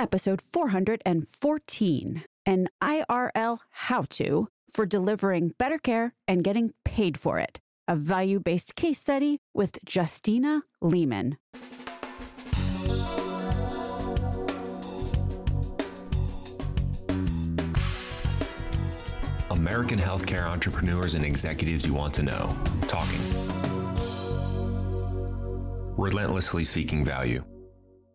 episode 414 an IRL how to for delivering better care and getting paid for it. A value based case study with Justina Lehman. American healthcare entrepreneurs and executives you want to know. Talking. Relentlessly seeking value.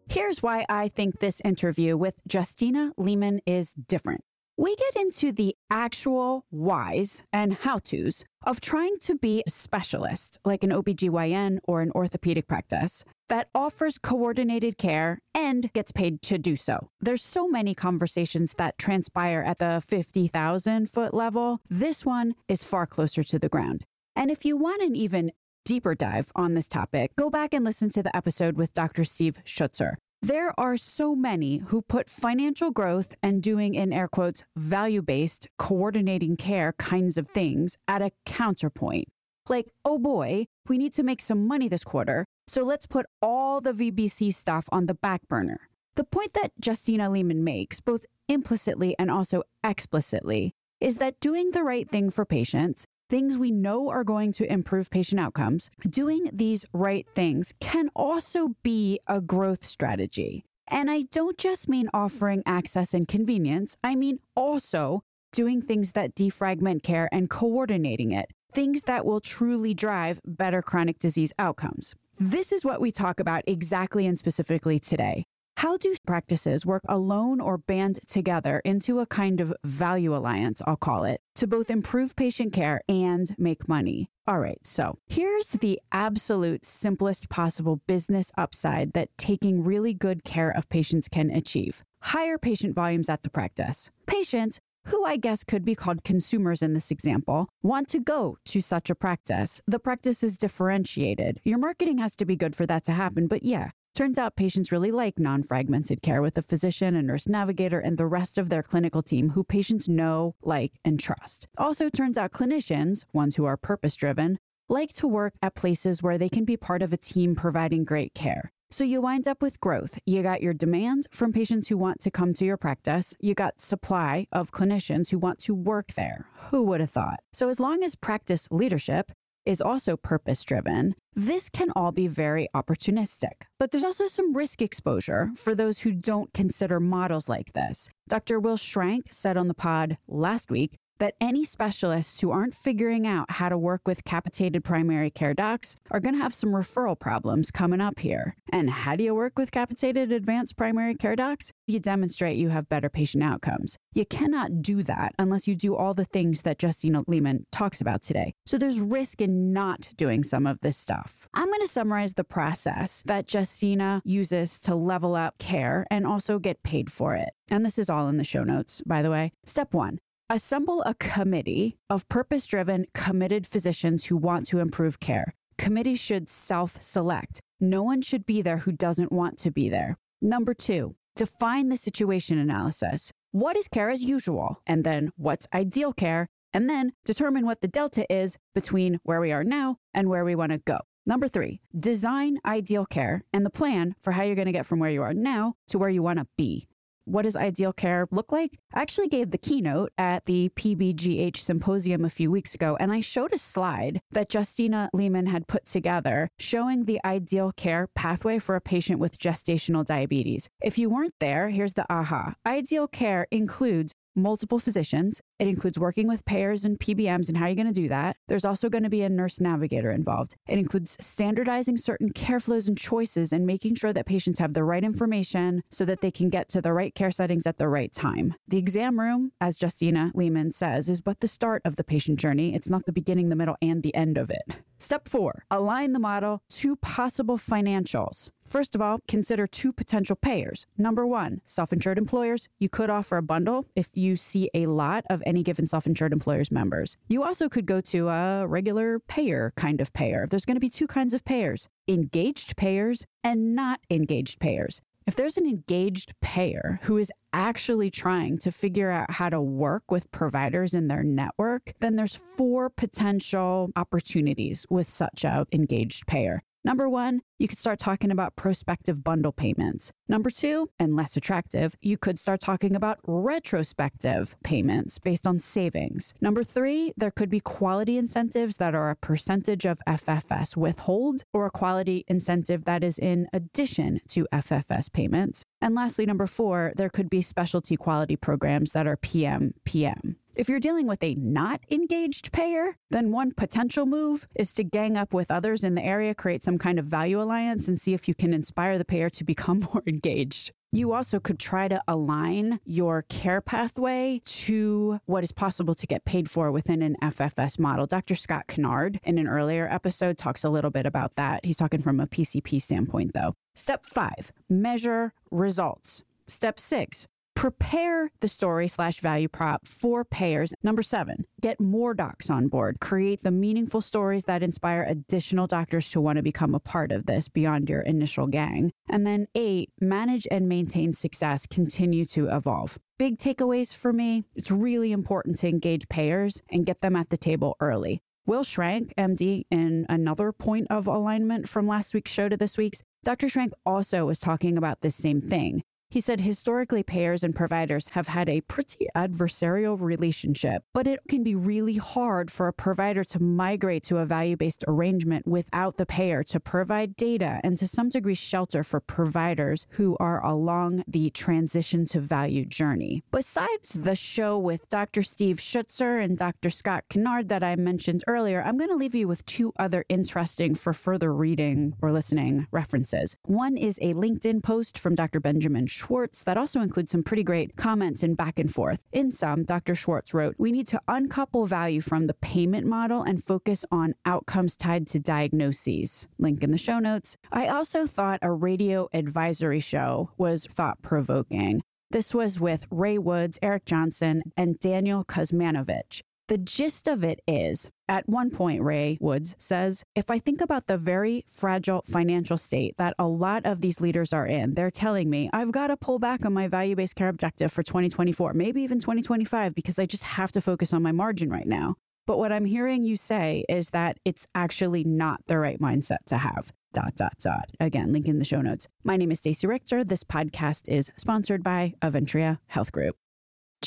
Here's why I think this interview with Justina Lehman is different. We get into the actual whys and how to's of trying to be a specialist, like an OBGYN or an orthopedic practice, that offers coordinated care and gets paid to do so. There's so many conversations that transpire at the 50,000 foot level. This one is far closer to the ground. And if you want an even deeper dive on this topic, go back and listen to the episode with Dr. Steve Schutzer. There are so many who put financial growth and doing, in air quotes, value based, coordinating care kinds of things at a counterpoint. Like, oh boy, we need to make some money this quarter, so let's put all the VBC stuff on the back burner. The point that Justina Lehman makes, both implicitly and also explicitly, is that doing the right thing for patients things we know are going to improve patient outcomes, doing these right things can also be a growth strategy. And I don't just mean offering access and convenience, I mean also doing things that defragment care and coordinating it, things that will truly drive better chronic disease outcomes. This is what we talk about exactly and specifically today. How do practices work alone or band together into a kind of value alliance, I'll call it, to both improve patient care and make money? All right, so here's the absolute simplest possible business upside that taking really good care of patients can achieve higher patient volumes at the practice. Patients, who I guess could be called consumers in this example, want to go to such a practice. The practice is differentiated. Your marketing has to be good for that to happen, but yeah, Turns out patients really like non fragmented care with a physician, a nurse navigator, and the rest of their clinical team who patients know, like, and trust. Also, turns out clinicians, ones who are purpose driven, like to work at places where they can be part of a team providing great care. So you wind up with growth. You got your demand from patients who want to come to your practice. You got supply of clinicians who want to work there. Who would have thought? So as long as practice leadership is also purpose driven, this can all be very opportunistic. But there's also some risk exposure for those who don't consider models like this. Dr. Will Shrank said on the pod last week that any specialists who aren't figuring out how to work with capitated primary care docs are going to have some referral problems coming up here. And how do you work with capitated advanced primary care docs? You demonstrate you have better patient outcomes. You cannot do that unless you do all the things that Justina Lehman talks about today. So there's risk in not doing some of this stuff. I'm going to summarize the process that Justina uses to level up care and also get paid for it. And this is all in the show notes, by the way. Step one Assemble a committee of purpose driven, committed physicians who want to improve care. Committees should self select. No one should be there who doesn't want to be there. Number two, define the situation analysis. What is care as usual? And then what's ideal care? And then determine what the delta is between where we are now and where we want to go. Number three, design ideal care and the plan for how you're going to get from where you are now to where you want to be what does ideal care look like? I actually gave the keynote at the PBGH symposium a few weeks ago, and I showed a slide that Justina Lehman had put together showing the ideal care pathway for a patient with gestational diabetes. If you weren't there, here's the aha. Ideal care includes multiple physicians. It includes working with payers and PBMs and how you're going to do that. There's also going to be a nurse navigator involved. It includes standardizing certain care flows and choices and making sure that patients have the right information so that they can get to the right care settings at the right time. The exam room, as Justina Lehman says, is but the start of the patient journey. It's not the beginning, the middle, and the end of it. Step four, align the model to possible financials. First of all, consider two potential payers. Number one, self insured employers. You could offer a bundle if you see a lot of any given self insured employer's members. You also could go to a regular payer kind of payer. There's going to be two kinds of payers engaged payers and not engaged payers. If there's an engaged payer who is actually trying to figure out how to work with providers in their network, then there's four potential opportunities with such a engaged payer. Number one, you could start talking about prospective bundle payments. Number two, and less attractive, you could start talking about retrospective payments based on savings. Number three, there could be quality incentives that are a percentage of FFS withhold or a quality incentive that is in addition to FFS payments. And lastly, number four, there could be specialty quality programs that are PM PM. If you're dealing with a not engaged payer, then one potential move is to gang up with others in the area, create some kind of value alliance, and see if you can inspire the payer to become more engaged. You also could try to align your care pathway to what is possible to get paid for within an FFS model. Dr. Scott Conard, in an earlier episode, talks a little bit about that. He's talking from a PCP standpoint, though. Step five, measure results. Step six, prepare the story slash value prop for payers. Number seven, get more docs on board. Create the meaningful stories that inspire additional doctors to want to become a part of this beyond your initial gang. And then eight, manage and maintain success. Continue to evolve. Big takeaways for me it's really important to engage payers and get them at the table early. Will Shrank, MD, in another point of alignment from last week's show to this week's, Dr. Shrank also was talking about this same thing. He said historically, payers and providers have had a pretty adversarial relationship, but it can be really hard for a provider to migrate to a value based arrangement without the payer to provide data and to some degree shelter for providers who are along the transition to value journey. Besides the show with Dr. Steve Schutzer and Dr. Scott Conard that I mentioned earlier, I'm going to leave you with two other interesting for further reading or listening references. One is a LinkedIn post from Dr. Benjamin Schwartz that also includes some pretty great comments and back and forth. In sum, Dr. Schwartz wrote, We need to uncouple value from the payment model and focus on outcomes tied to diagnoses. Link in the show notes. I also thought a radio advisory show was thought provoking. This was with Rae Woods, Eric Johnson, and Daniel Kuzmanovich. The gist of it is at one point, Rae Woods says, if I think about the very fragile financial state that a lot of these leaders are in, they're telling me I've got to pull back on my value based care objective for 2024, maybe even 2025, because I just have to focus on my margin right now. But what I'm hearing you say is that it's actually not the right mindset to have. Dot, dot, dot. Again, link in the show notes. My name is Stacey Richter. This podcast is sponsored by Aventria Health Group.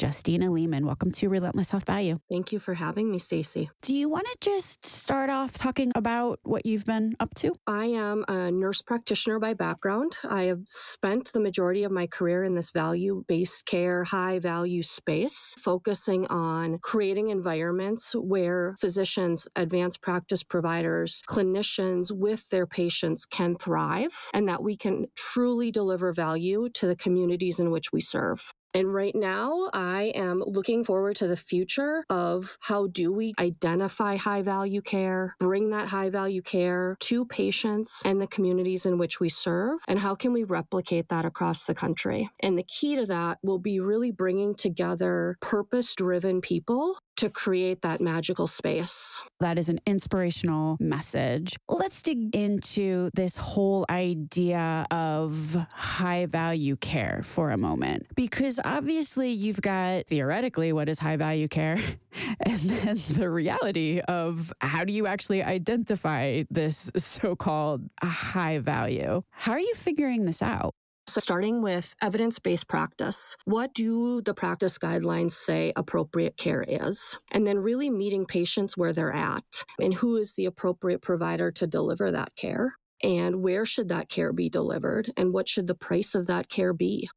Justina Lehman. Welcome to Relentless Health Value. Thank you for having me, Stacey. Do you want to just start off talking about what you've been up to? I am a nurse practitioner by background. I have spent the majority of my career in this value based care, high value space, focusing on creating environments where physicians, advanced practice providers, clinicians with their patients can thrive and that we can truly deliver value to the communities in which we serve. And right now, I am looking forward to the future of how do we identify high value care, bring that high value care to patients and the communities in which we serve, and how can we replicate that across the country? And the key to that will be really bringing together purpose driven people to create that magical space. That is an inspirational message. Let's dig into this whole idea of high value care for a moment, because obviously you've got theoretically what is high value care, and then the reality of how do you actually identify this so called high value? How are you figuring this out? So, starting with evidence based practice, what do the practice guidelines say appropriate care is? And then really meeting patients where they're at and who is the appropriate provider to deliver that care and where should that care be delivered and what should the price of that care be?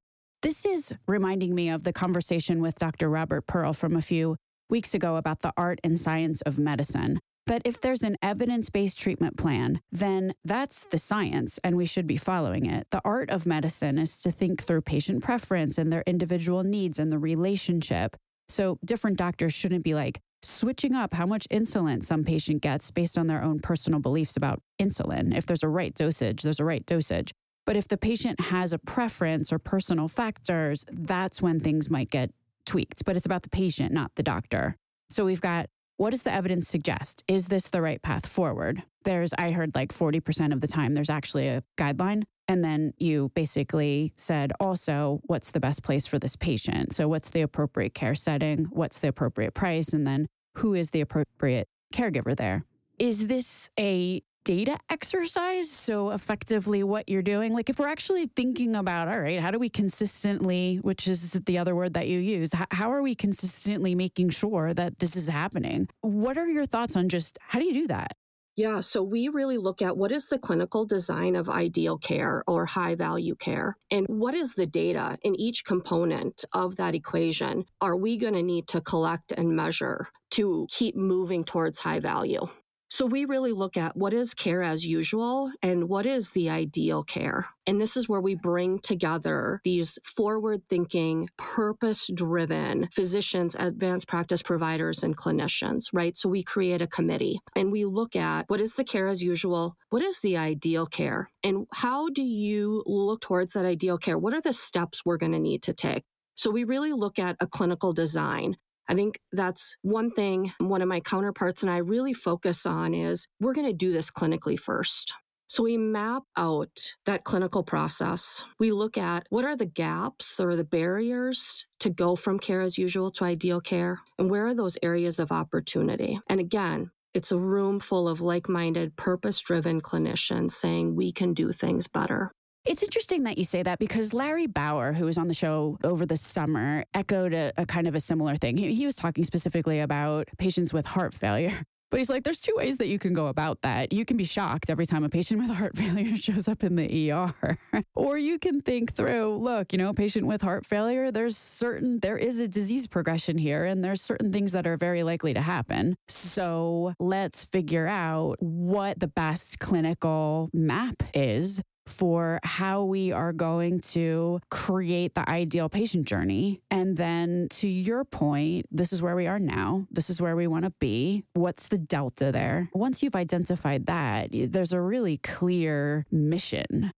This is reminding me of the conversation with Dr. Robert Pearl from a few weeks ago about the art and science of medicine that if there's an evidence based treatment plan, then that's the science and we should be following it. The art of medicine is to think through patient preference and their individual needs and the relationship. So different doctors shouldn't be like switching up how much insulin some patient gets based on their own personal beliefs about insulin. If there's a right dosage, there's a right dosage. But if the patient has a preference or personal factors, that's when things might get tweaked. But it's about the patient, not the doctor. So we've got what does the evidence suggest? Is this the right path forward? There's, I heard like 40% of the time, there's actually a guideline. And then you basically said also, what's the best place for this patient? So, what's the appropriate care setting? What's the appropriate price? And then who is the appropriate caregiver there? Is this a data exercise. So, effectively, what you're doing, like if we're actually thinking about, all right, how do we consistently, which is the other word that you use, how are we consistently making sure that this is happening? What are your thoughts on just how do you do that? Yeah, so we really look at what is the clinical design of ideal care or high value care, and what is the data in each component of that equation are we going to need to collect and measure to keep moving towards high value? So we really look at what is care as usual and what is the ideal care. And this is where we bring together these forward thinking, purpose driven physicians, advanced practice providers, and clinicians, right? So we create a committee and we look at what is the care as usual? What is the ideal care? And how do you look towards that ideal care? What are the steps we're going to need to take? So we really look at a clinical design I think that's one thing one of my counterparts and I really focus on is we're going to do this clinically first. So we map out that clinical process. We look at what are the gaps or the barriers to go from care as usual to ideal care, and where are those areas of opportunity. And again, it's a room full of like minded, purpose driven clinicians saying we can do things better. It's interesting that you say that because Larry Bauer, who was on the show over the summer, echoed a, a kind of a similar thing. He, he was talking specifically about patients with heart failure. But he's like, there's two ways that you can go about that. You can be shocked every time a patient with heart failure shows up in the ER. or you can think through, look, you know, patient with heart failure, there's certain, there is a disease progression here, and there's certain things that are very likely to happen. So let's figure out what the best clinical map is for how we are going to create the ideal patient journey. And then to your point, this is where we are now. This is where we want to be. What's the delta there? Once you've identified that, there's a really clear mission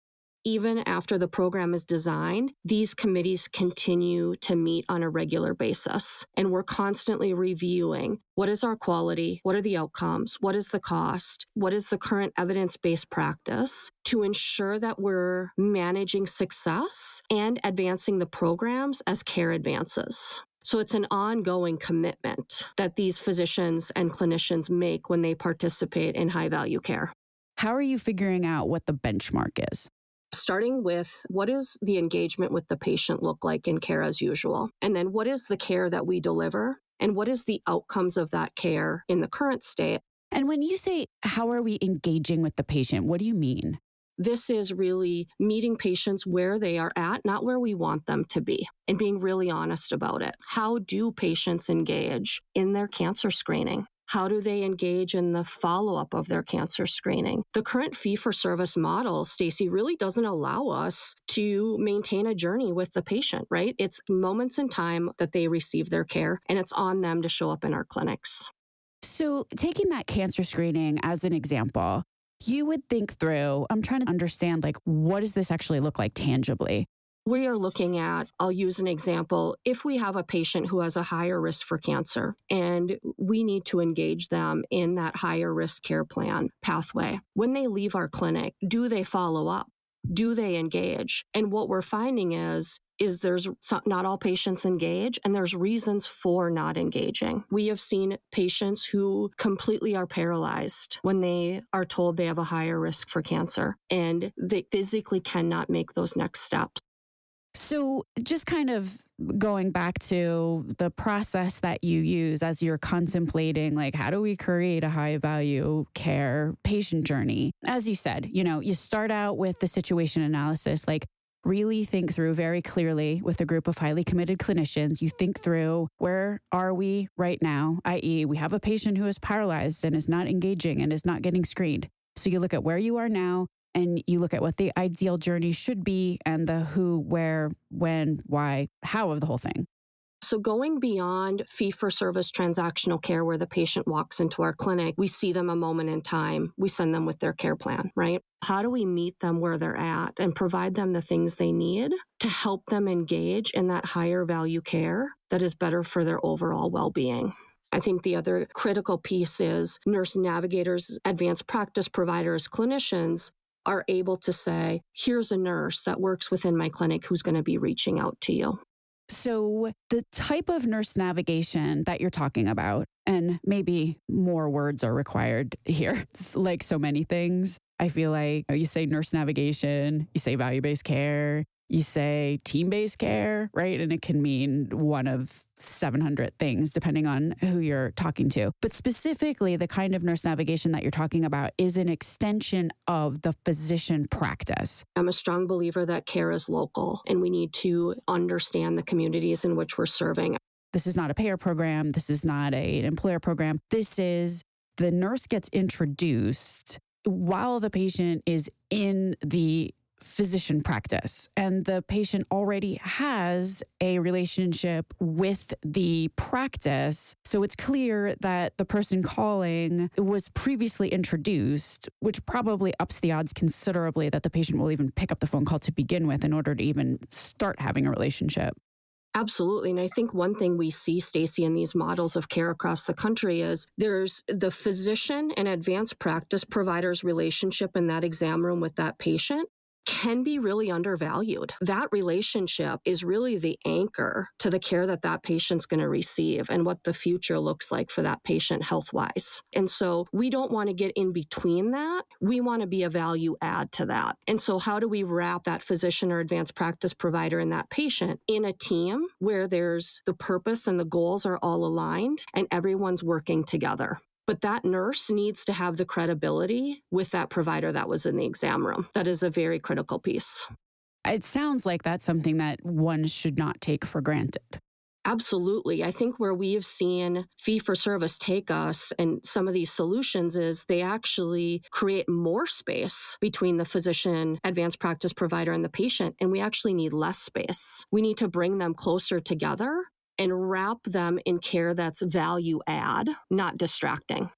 even after the program is designed, these committees continue to meet on a regular basis. And we're constantly reviewing what is our quality? What are the outcomes? What is the cost? What is the current evidence based practice to ensure that we're managing success and advancing the programs as care advances? So it's an ongoing commitment that these physicians and clinicians make when they participate in high value care. How are you figuring out what the benchmark is? Starting with what does the engagement with the patient look like in care as usual? And then what is the care that we deliver? And what is the outcomes of that care in the current state? And when you say, how are we engaging with the patient, what do you mean? This is really meeting patients where they are at, not where we want them to be, and being really honest about it. How do patients engage in their cancer screening? How do they engage in the follow up of their cancer screening? The current fee for service model, Stacey, really doesn't allow us to maintain a journey with the patient, right? It's moments in time that they receive their care, and it's on them to show up in our clinics. So, taking that cancer screening as an example, you would think through, I'm trying to understand, like, what does this actually look like tangibly? We are looking at, I'll use an example. If we have a patient who has a higher risk for cancer and we need to engage them in that higher risk care plan pathway, when they leave our clinic, do they follow up? Do they engage? And what we're finding is is there's not all patients engage and there's reasons for not engaging. We have seen patients who completely are paralyzed when they are told they have a higher risk for cancer and they physically cannot make those next steps. So, just kind of going back to the process that you use as you're contemplating, like, how do we create a high value care patient journey? As you said, you know, you start out with the situation analysis, like, really think through very clearly with a group of highly committed clinicians. You think through where are we right now, i.e., we have a patient who is paralyzed and is not engaging and is not getting screened. So you look at where you are now, and you look at what the ideal journey should be and the who, where, when, why, how of the whole thing. So, going beyond fee for service transactional care, where the patient walks into our clinic, we see them a moment in time, we send them with their care plan, right? How do we meet them where they're at and provide them the things they need to help them engage in that higher value care that is better for their overall well being? I think the other critical piece is nurse navigators, advanced practice providers, clinicians are able to say, here's a nurse that works within my clinic who's going to be reaching out to you. So, the type of nurse navigation that you're talking about, and maybe more words are required here, it's like so many things. I feel like you say nurse navigation, you say value based care, you say team based care, right? And it can mean one of 700 things depending on who you're talking to. But specifically, the kind of nurse navigation that you're talking about is an extension of the physician practice. I'm a strong believer that care is local and we need to understand the communities in which we're serving. This is not a payer program. This is not a, an employer program. This is the nurse gets introduced while the patient is in the physician practice and the patient already has a relationship with the practice. So it's clear that the person calling was previously introduced, which probably ups the odds considerably that the patient will even pick up the phone call to begin with in order to even start having a relationship. Absolutely. And I think one thing we see, Stacey, in these models of care across the country is there's the physician and advanced practice provider's relationship in that exam room with that patient can be really undervalued. That relationship is really the anchor to the care that that patient's going to receive and what the future looks like for that patient health wise. And so we don't want to get in between that. We want to be a value add to that. And so, how do we wrap that physician or advanced practice provider and that patient in a team where there's the purpose and the goals are all aligned and everyone's working together? But that nurse needs to have the credibility with that provider that was in the exam room. That is a very critical piece. It sounds like that's something that one should not take for granted. Absolutely. I think where we've seen fee for service take us and some of these solutions is they actually create more space between the physician, advanced practice provider, and the patient. And we actually need less space. We need to bring them closer together and wrap them in care that's value add, not distracting.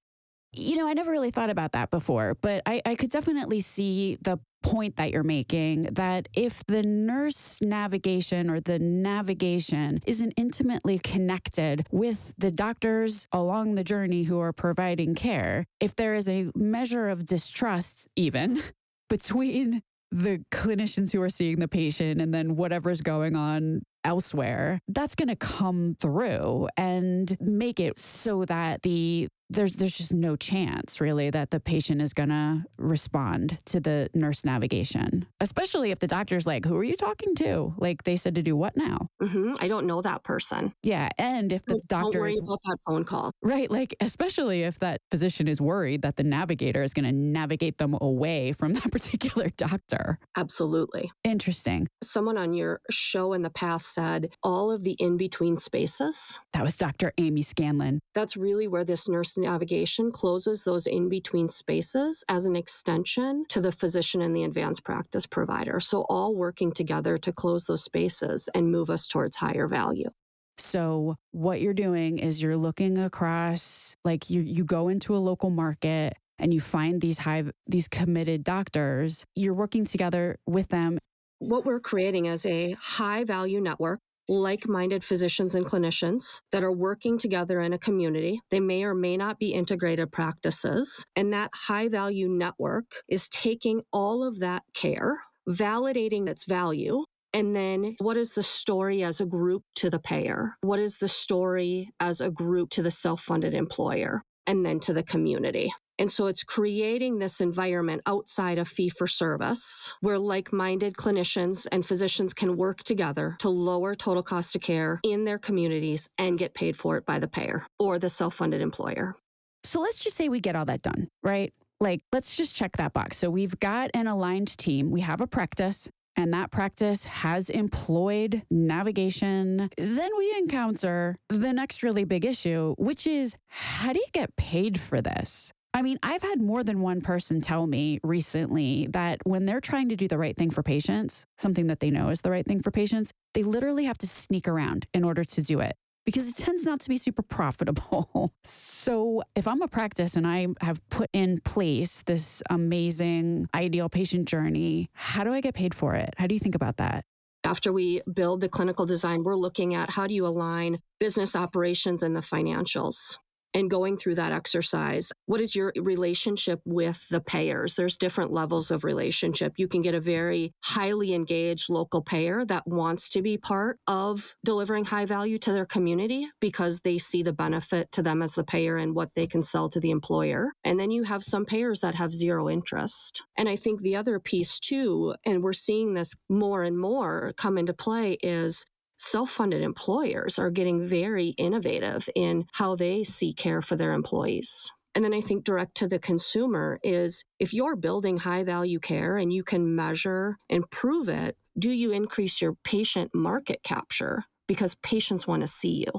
You know, I never really thought about that before, but I, I could definitely see the point that you're making that if the nurse navigation or the navigation isn't intimately connected with the doctors along the journey who are providing care, if there is a measure of distrust, even between the clinicians who are seeing the patient and then whatever's going on elsewhere, that's going to come through and make it so that the there's there's just no chance really that the patient is going to respond to the nurse navigation especially if the doctor's like who are you talking to? Like they said to do what now? Mm-hmm. i don't know that person. Yeah and if the don't doctor worry about that phone call. Right like especially if that physician is worried that the navigator is going to navigate them away from that particular doctor. Absolutely. Interesting. Someone on your show in the past said all of the in between spaces that was dr amy scanlan. That's really where this nurse navigation closes those in between spaces as an extension to the physician and the advanced practice provider. So, all working together to close those spaces and move us towards higher value. So, what you're doing is you're looking across, like you, you go into a local market and you find these high, these committed doctors. You're working together with them. What we're creating is a high value network like minded physicians and clinicians that are working together in a community. They may or may not be integrated practices. And that high value network is taking all of that care, validating its value. And then, what is the story as a group to the payer? What is the story as a group to the self funded employer? And then to the community. And so it's creating this environment outside of fee for service where like minded clinicians and physicians can work together to lower total cost of care in their communities and get paid for it by the payer or the self funded employer. So let's just say we get all that done, right? Like, let's just check that box. So we've got an aligned team, we have a practice. And that practice has employed navigation. Then we encounter the next really big issue, which is how do you get paid for this? I mean, I've had more than one person tell me recently that when they're trying to do the right thing for patients, something that they know is the right thing for patients, they literally have to sneak around in order to do it because it tends not to be super profitable. so, if I'm a practice and I have put in place this amazing ideal patient journey, how do I get paid for it? How do you think about that? After we build the clinical design, we're looking at how do you align business operations and the financials. And going through that exercise. What is your relationship with the payers? There's different levels of relationship. You can get a very highly engaged local payer that wants to be part of delivering high value to their community because they see the benefit to them as the payer and what they can sell to the employer. And then you have some payers that have zero interest. And I think the other piece too, and we're seeing this more and more come into play is self funded employers are getting very innovative in how they see care for their employees. And then I think direct to the consumer is if you're building high value care and you can measure and prove it, do you increase your patient market capture? Because patients want to see you.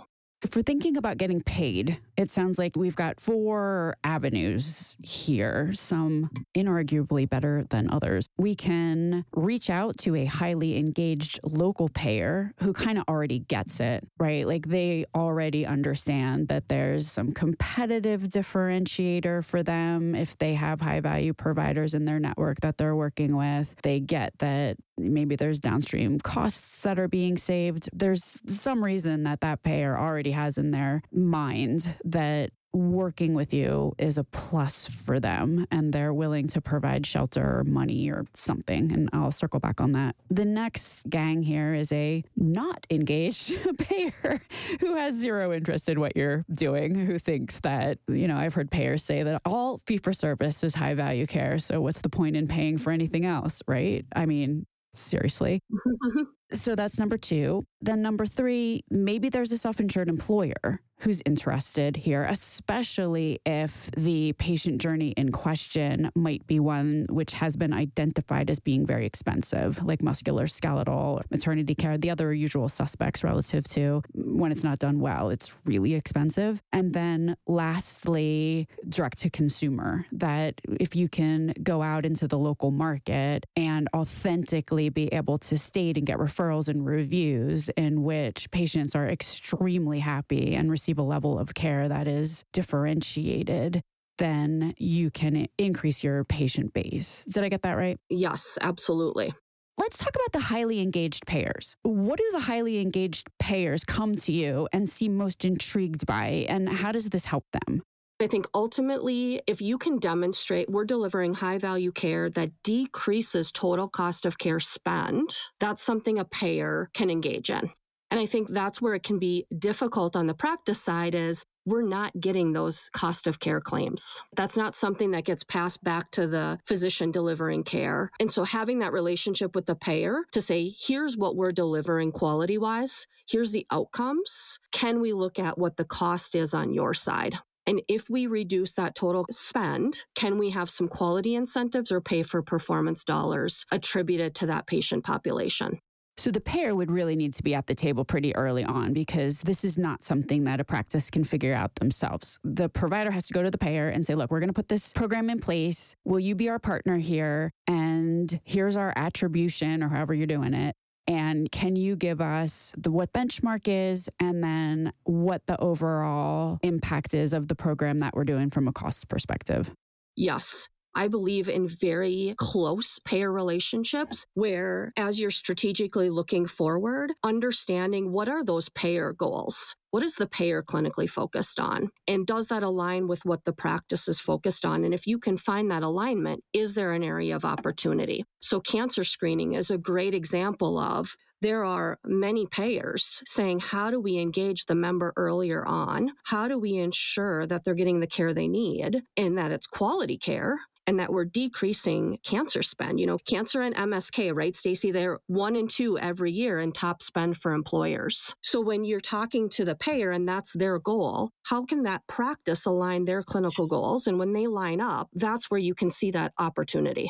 If we're thinking about getting paid, it sounds like we've got four avenues here, some inarguably better than others. We can reach out to a highly engaged local payer who kind of already gets it, right? Like they already understand that there's some competitive differentiator for them if they have high value providers in their network that they're working with. They get that maybe there's downstream costs that are being saved. There's some reason that that payer already has in their mind that working with you is a plus for them and they're willing to provide shelter or money or something and I'll circle back on that. The next gang here is a not engaged payer who has zero interest in what you're doing who thinks that you know I've heard payers say that all fee for service is high value care so what's the point in paying for anything else right? I mean seriously. so that's number two. Then number three, maybe there's a self insured employer who's interested here, especially if the patient journey in question might be one which has been identified as being very expensive, like muscular, musculoskeletal, maternity care, the other usual suspects relative to when it's not done well, it's really expensive. And then lastly, direct to consumer, that if you can go out into the local market and authentically be able to state and get referrals and reviews in which patients are extremely happy and receive a level of care that is differentiated, then you can increase your patient base. Did I get that right? Yes, absolutely. Let's talk about the highly engaged payers. What do the highly engaged payers come to you and seem most intrigued by, and how does this help them? I think ultimately, if you can demonstrate we're delivering high value care that decreases total cost of care spend, that's something a payer can engage in. And I think that's where it can be difficult on the practice side is we're not getting those cost of care claims. That's not something that gets passed back to the physician delivering care. And so having that relationship with the payer to say, here's what we're delivering quality wise, here's the outcomes. Can we look at what the cost is on your side? And if we reduce that total spend, can we have some quality incentives or pay for performance dollars attributed to that patient population? So the payer would really need to be at the table pretty early on because this is not something that a practice can figure out themselves. The provider has to go to the payer and say, look, we're going to put this program in place. Will you be our partner here? And here's our attribution or however you're doing it. And can you give us the what benchmark is and then what the overall impact is of the program that we're doing from a cost perspective? Yes. I believe in very close payer relationships where, as you're strategically looking forward, understanding what are those payer goals? What is the payer clinically focused on? And does that align with what the practice is focused on? And if you can find that alignment, is there an area of opportunity? So, cancer screening is a great example of there are many payers saying, how do we engage the member earlier on? How do we ensure that they're getting the care they need and that it's quality care? and that we're decreasing cancer spend. You know, cancer and MSK, right, Stacey? They're one and two every year in top spend for employers. So when you're talking to the payer and that's their goal, how can that practice align their clinical goals? And when they line up, that's where you can see that opportunity.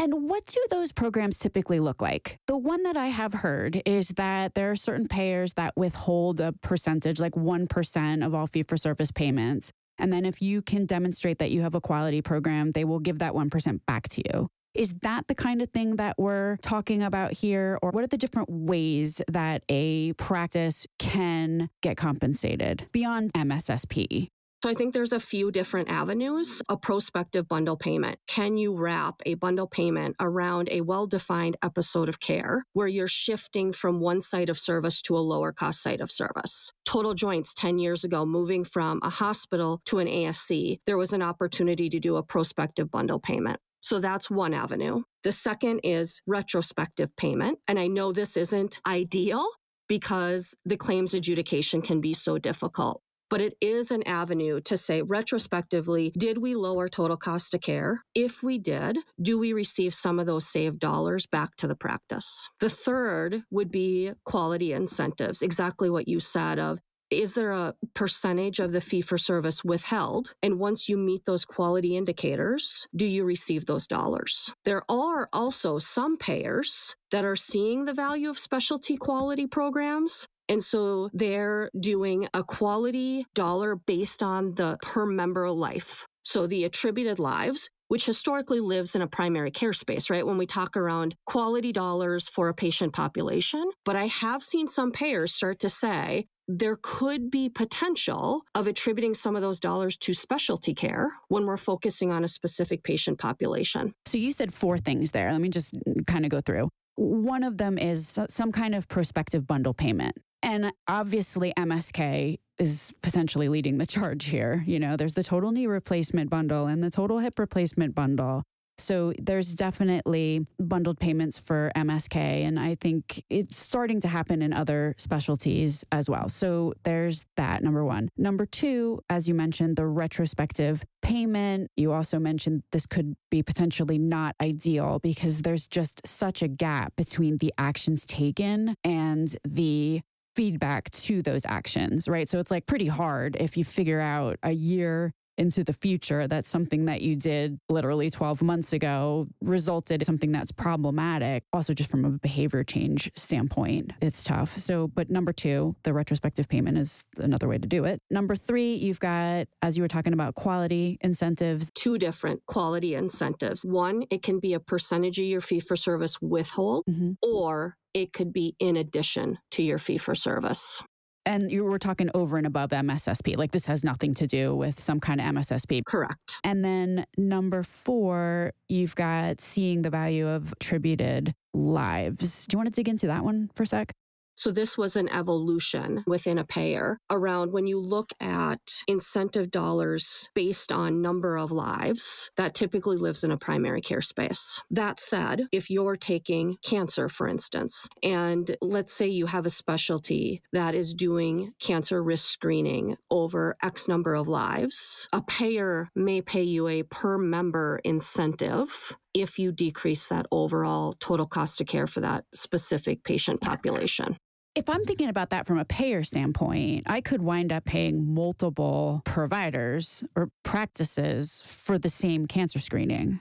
And what do those programs typically look like? The one that I have heard is that there are certain payers that withhold a percentage, like 1% of all fee for service payments. And then if you can demonstrate that you have a quality program, they will give that 1% back to you. Is that the kind of thing that we're talking about here? Or what are the different ways that a practice can get compensated beyond MSSP? So I think there's a few different avenues. A prospective bundle payment. Can you wrap a bundle payment around a well defined episode of care where you're shifting from one site of service to a lower cost site of service? Total Joints 10 years ago, moving from a hospital to an ASC, there was an opportunity to do a prospective bundle payment. So that's one avenue. The second is retrospective payment. And I know this isn't ideal because the claims adjudication can be so difficult but it is an avenue to say retrospectively did we lower total cost of care? If we did, do we receive some of those saved dollars back to the practice? The third would be quality incentives, exactly what you said of is there a percentage of the fee for service withheld? And once you meet those quality indicators, do you receive those dollars? There are also some payers that are seeing the value of specialty quality programs and so they're doing a quality dollar based on the per member life. So the attributed lives, which historically lives in a primary care space, right? When we talk around quality dollars for a patient population. But I have seen some payers start to say, there could be potential of attributing some of those dollars to specialty care when we're focusing on a specific patient population. So you said four things there. Let me just kind of go through. One of them is some kind of prospective bundle payment. And obviously, MSK is potentially leading the charge here. You know, there's the total knee replacement bundle and the total hip replacement bundle. So there's definitely bundled payments for MSK. And I think it's starting to happen in other specialties as well. So there's that, number one. Number two, as you mentioned, the retrospective payment. You also mentioned this could be potentially not ideal because there's just such a gap between the actions taken and the feedback to those actions, right? So it's like pretty hard if you figure out a year into the future that something that you did literally 12 months ago resulted in something that's problematic. Also, just from a behavior change standpoint, it's tough. So, but number two, the retrospective payment is another way to do it. Number three, you've got, as you were talking about, quality incentives. Two different quality incentives. One, it can be a percentage of your fee for service withhold, mm-hmm. or it could be in addition to your fee for service. And you were talking over and above MSSP. Like this has nothing to do with some kind of MSSP. Correct. And then number four, you've got seeing the value of attributed lives. Do you want to dig into that one for a sec? So this was an evolution within a payer around when you look at incentive dollars based on number of lives that typically lives in a primary care space. That said, if you're taking cancer, for instance, and let's say you have a specialty that is doing cancer risk screening over X number of lives, a payer may pay you a per member incentive if you decrease that overall total cost of care for that specific patient population. If I'm thinking about that from a payer standpoint, I could wind up paying multiple providers or practices for the same cancer screening.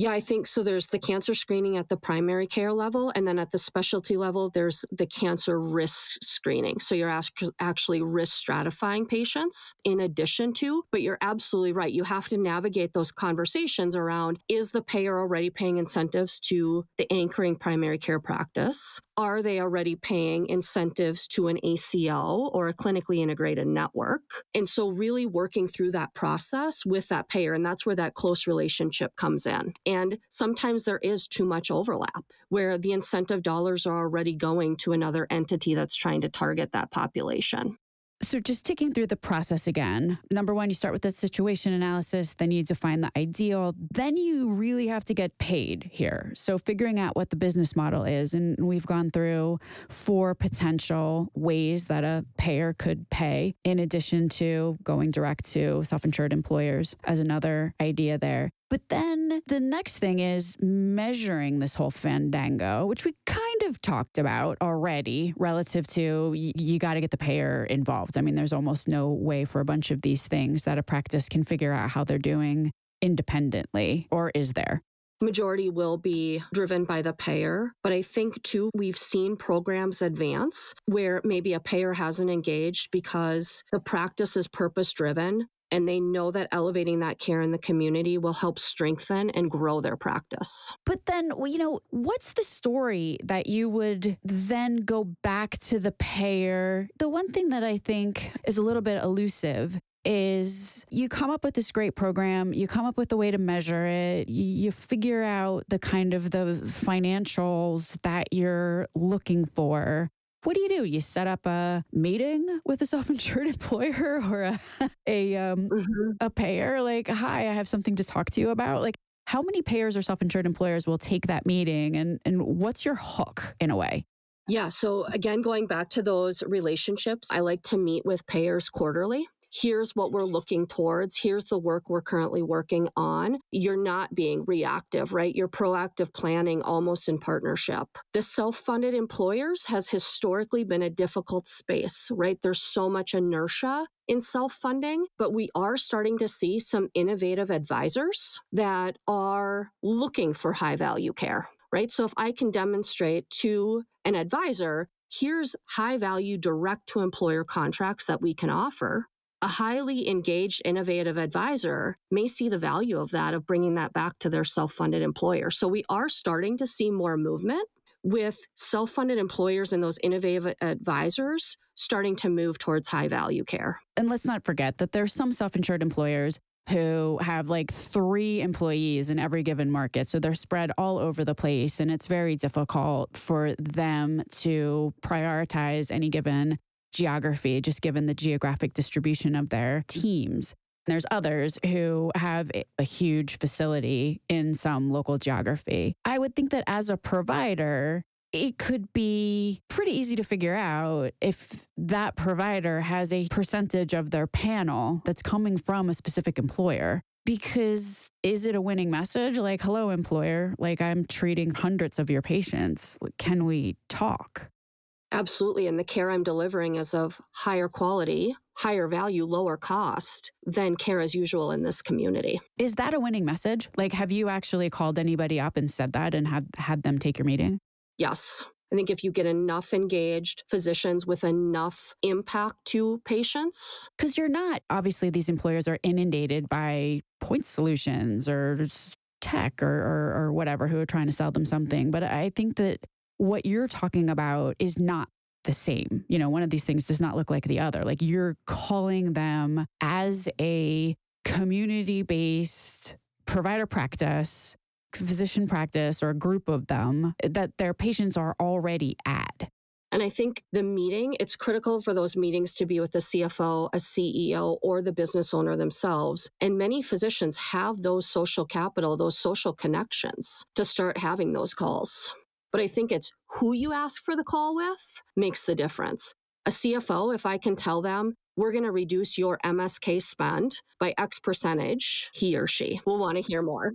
Yeah, I think so. There's the cancer screening at the primary care level, and then at the specialty level, there's the cancer risk screening. So you're actually risk stratifying patients in addition to, but you're absolutely right. You have to navigate those conversations around is the payer already paying incentives to the anchoring primary care practice? Are they already paying incentives to an ACO or a clinically integrated network? And so, really working through that process with that payer, and that's where that close relationship comes in. And sometimes there is too much overlap where the incentive dollars are already going to another entity that's trying to target that population. So, just taking through the process again, number one, you start with that situation analysis, then you define the ideal, then you really have to get paid here. So, figuring out what the business model is. And we've gone through four potential ways that a payer could pay, in addition to going direct to self insured employers as another idea there. But then the next thing is measuring this whole fandango, which we kind of talked about already relative to y- you got to get the payer involved. I mean, there's almost no way for a bunch of these things that a practice can figure out how they're doing independently, or is there? majority will be driven by the payer. But I think too, we've seen programs advance where maybe a payer hasn't engaged because the practice is purpose driven and they know that elevating that care in the community will help strengthen and grow their practice. But then, you know, what's the story that you would then go back to the payer? The one thing that I think is a little bit elusive is you come up with this great program, you come up with a way to measure it, you figure out the kind of the financials that you're looking for. What do you do? You set up a meeting with a self-insured employer or a a um, mm-hmm. a payer like, "Hi, I have something to talk to you about." Like how many payers or self-insured employers will take that meeting and and what's your hook in a way? Yeah. So, again, going back to those relationships, I like to meet with payers quarterly. Here's what we're looking towards. Here's the work we're currently working on. You're not being reactive, right? You're proactive planning almost in partnership. The self funded employers has historically been a difficult space, right? There's so much inertia in self funding, but we are starting to see some innovative advisors that are looking for high value care right? So if I can demonstrate to an advisor, here's high value direct to employer contracts that we can offer. A highly engaged, innovative advisor may see the value of that, of bringing that back to their self funded employer. So we are starting to see more movement with self funded employers and those innovative advisors starting to move towards high value care. And let's not forget that there's some self insured employers who have like three employees in every given market. So they're spread all over the place. And it's very difficult for them to prioritize any given geography, just given the geographic distribution of their teams. And There's others who have a huge facility in some local geography. I would think that as a provider, it could be pretty easy to figure out if that provider has a percentage of their panel that's coming from a specific employer. Because is it a winning message? Like, hello, employer, like I'm treating hundreds of your patients. Can we talk? Absolutely. And the care I'm delivering is of higher quality, higher value, lower cost than care as usual in this community. Is that a winning message? Like, have you actually called anybody up and said that and have had them take your meeting? Yes. I think if you get enough engaged physicians with enough impact to patients. Because you're not, obviously, these employers are inundated by point solutions or tech or, or, or whatever who are trying to sell them something. But I think that what you're talking about is not the same. You know, one of these things does not look like the other. Like you're calling them as a community based provider practice physician practice or a group of them that their patients are already at. And I think the meeting, it's critical for those meetings to be with the CFO, a CEO, or the business owner themselves. And many physicians have those social capital, those social connections to start having those calls. But I think it's who you ask for the call with makes the difference. A CFO, if I can tell them, we're going to reduce your MSK spend by X percentage, he or she will want to hear more.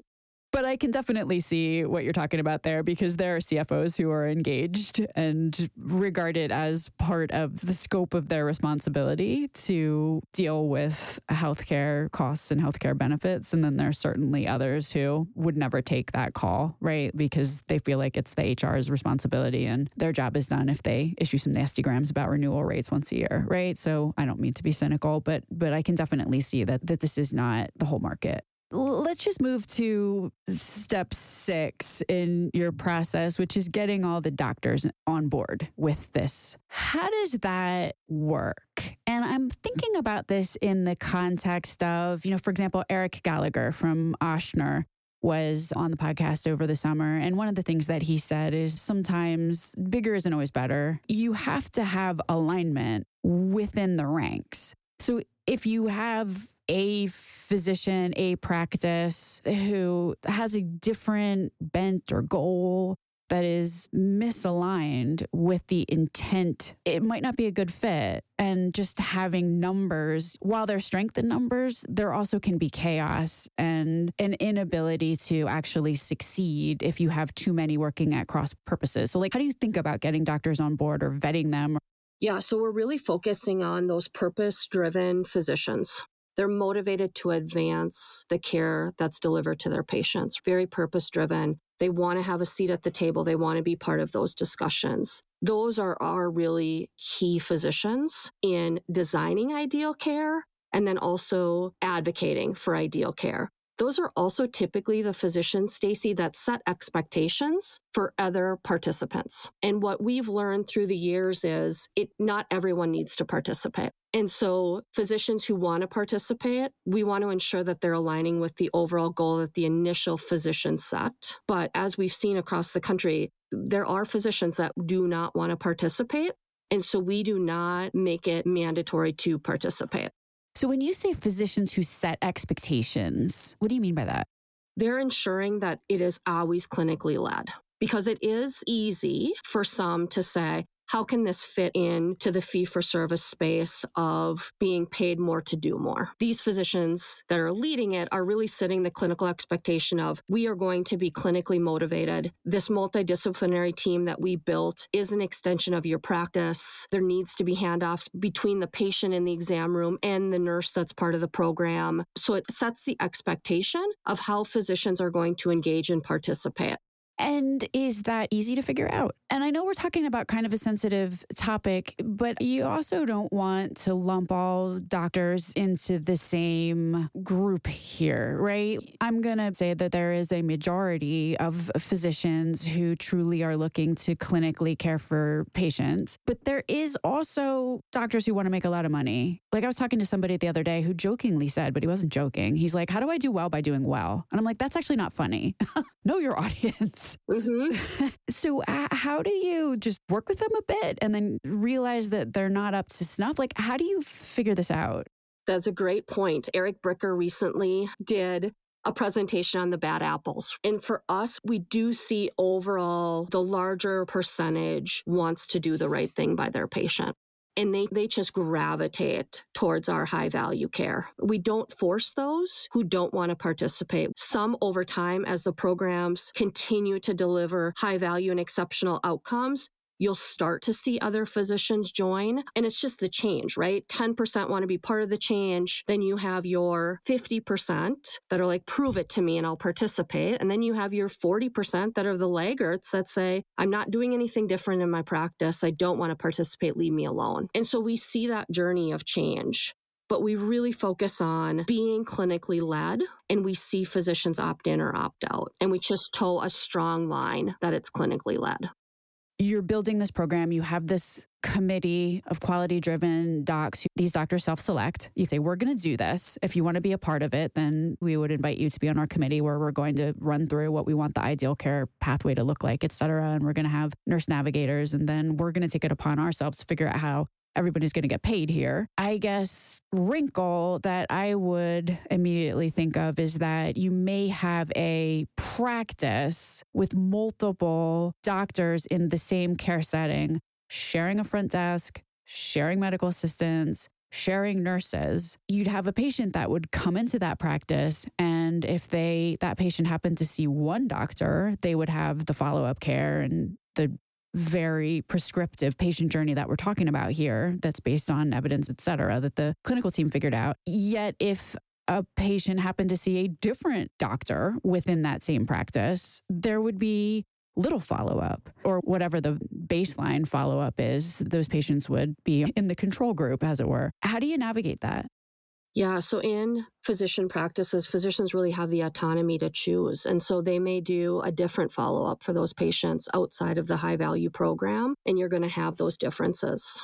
But I can definitely see what you're talking about there because there are CFOs who are engaged and regard it as part of the scope of their responsibility to deal with healthcare costs and healthcare benefits. And then there are certainly others who would never take that call, right? Because they feel like it's the HR's responsibility and their job is done if they issue some nasty grams about renewal rates once a year, right? So I don't mean to be cynical, but but I can definitely see that that this is not the whole market let's just move to step six in your process, which is getting all the doctors on board with this. How does that work? And I'm thinking about this in the context of, you know, for example, Eric Gallagher from Ochsner was on the podcast over the summer. And one of the things that he said is sometimes bigger isn't always better. You have to have alignment within the ranks. So if you have a physician, a practice who has a different bent or goal that is misaligned with the intent, it might not be a good fit. And just having numbers, while there's strength in numbers, there also can be chaos and an inability to actually succeed if you have too many working at cross purposes. So, like, how do you think about getting doctors on board or vetting them? Yeah, so we're really focusing on those purpose driven physicians. They're motivated to advance the care that's delivered to their patients, very purpose driven. They want to have a seat at the table, they want to be part of those discussions. Those are our really key physicians in designing ideal care and then also advocating for ideal care. Those are also typically the physicians, Stacey, that set expectations for other participants. And what we've learned through the years is it not everyone needs to participate. And so, physicians who want to participate, we want to ensure that they're aligning with the overall goal that the initial physician set. But as we've seen across the country, there are physicians that do not want to participate. And so, we do not make it mandatory to participate. So, when you say physicians who set expectations, what do you mean by that? They're ensuring that it is always clinically led because it is easy for some to say, how can this fit in to the fee for service space of being paid more to do more? These physicians that are leading it are really setting the clinical expectation of we are going to be clinically motivated. This multidisciplinary team that we built is an extension of your practice. There needs to be handoffs between the patient in the exam room and the nurse that's part of the program. So it sets the expectation of how physicians are going to engage and participate. And is that easy to figure out? And I know we're talking about kind of a sensitive topic, but you also don't want to lump all doctors into the same group here, right? I'm going to say that there is a majority of physicians who truly are looking to clinically care for patients, but there is also doctors who want to make a lot of money. Like I was talking to somebody the other day who jokingly said, but he wasn't joking. He's like, How do I do well by doing well? And I'm like, That's actually not funny. know your audience. Mm-hmm. so, uh, how do you just work with them a bit and then realize that they're not up to snuff? Like, how do you figure this out? That's a great point. Eric Bricker recently did a presentation on the bad apples. And for us, we do see overall the larger percentage wants to do the right thing by their patient and they, they just gravitate towards our high value care. We don't force those who don't want to participate. Some over time, as the programs continue to deliver high value and exceptional outcomes, you'll start to see other physicians join. And it's just the change, right? 10% want to be part of the change. Then you have your 50% that are like, prove it to me and I'll participate. And then you have your 40% that are the laggards that say, I'm not doing anything different in my practice. I don't want to participate. Leave me alone. And so we see that journey of change but we really focus on being clinically led and we see physicians opt in or opt out. And we just toe a strong line that it's clinically led you're building this program, you have this committee of quality driven docs. These doctors self select. You say, We're going to do this. If you want to be a part of it, then we would invite you to be on our committee where we're going to run through what we want the ideal care pathway to look like, et cetera. And we're going to have nurse navigators. And then we're going to take it upon ourselves to figure out how everybody's going to get paid here. I guess wrinkle that I would immediately think of is that you may have a practice with multiple doctors in the same care setting, sharing a front desk, sharing medical assistants, sharing nurses you'd have a patient that would come into that practice and if they that patient happened to see one doctor they would have the follow-up care and the very prescriptive patient journey that we're talking about here that's based on evidence, et cetera, that the clinical team figured out. Yet, if a patient happened to see a different doctor within that same practice, there would be little follow up or whatever the baseline follow up is, those patients would be in the control group, as it were. How do you navigate that? Yeah, so in physician practices, physicians really have the autonomy to choose. And so they may do a different follow up for those patients outside of the high value program, and you're going to have those differences.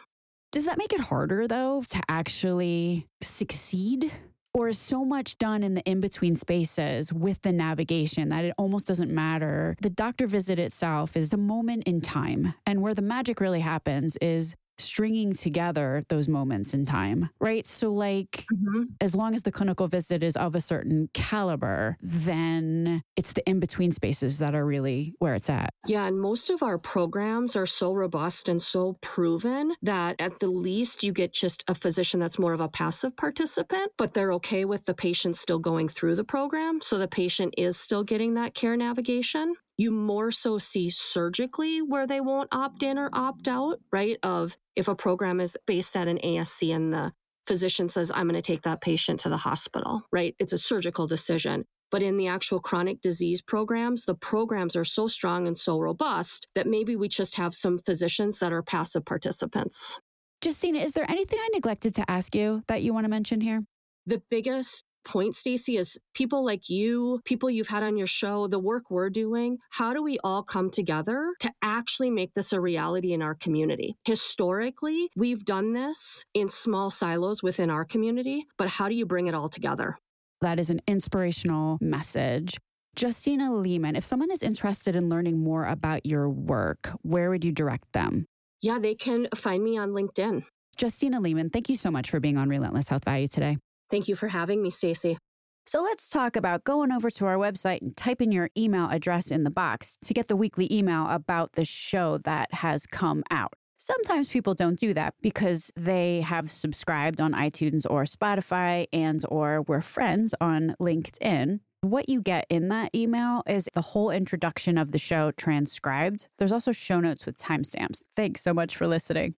Does that make it harder, though, to actually succeed? Or is so much done in the in between spaces with the navigation that it almost doesn't matter? The doctor visit itself is a moment in time. And where the magic really happens is stringing together those moments in time, right? So, like, mm-hmm. as long as the clinical visit is of a certain caliber, then it's the in between spaces that are really where it's at. Yeah. And most of our programs are so robust and so proven that at the least you get just a physician that's more of a passive participant, but they're okay with the patient still going through the program. So the patient is still getting that care navigation you more so see surgically where they won't opt in or opt out, right? Of if a program is based at an ASC and the physician says, I'm going to take that patient to the hospital, right? It's a surgical decision. But in the actual chronic disease programs, the programs are so strong and so robust that maybe we just have some physicians that are passive participants. Justina, is there anything I neglected to ask you that you want to mention here? The biggest point, Stacey, is people like you, people you've had on your show, the work we're doing. How do we all come together to actually make this a reality in our community? Historically, we've done this in small silos within our community, but how do you bring it all together? That is an inspirational message. Justina Lehman, if someone is interested in learning more about your work, where would you direct them? Yeah, they can find me on LinkedIn. Justina Lehman, thank you so much for being on Relentless Health Value today. Thank you for having me, Stacey. So let's talk about going over to our website and typing your email address in the box to get the weekly email about the show that has come out. Sometimes people don't do that because they have subscribed on iTunes or Spotify and or we're friends on LinkedIn. What you get in that email is the whole introduction of the show transcribed. There's also show notes with timestamps. Thanks so much for listening.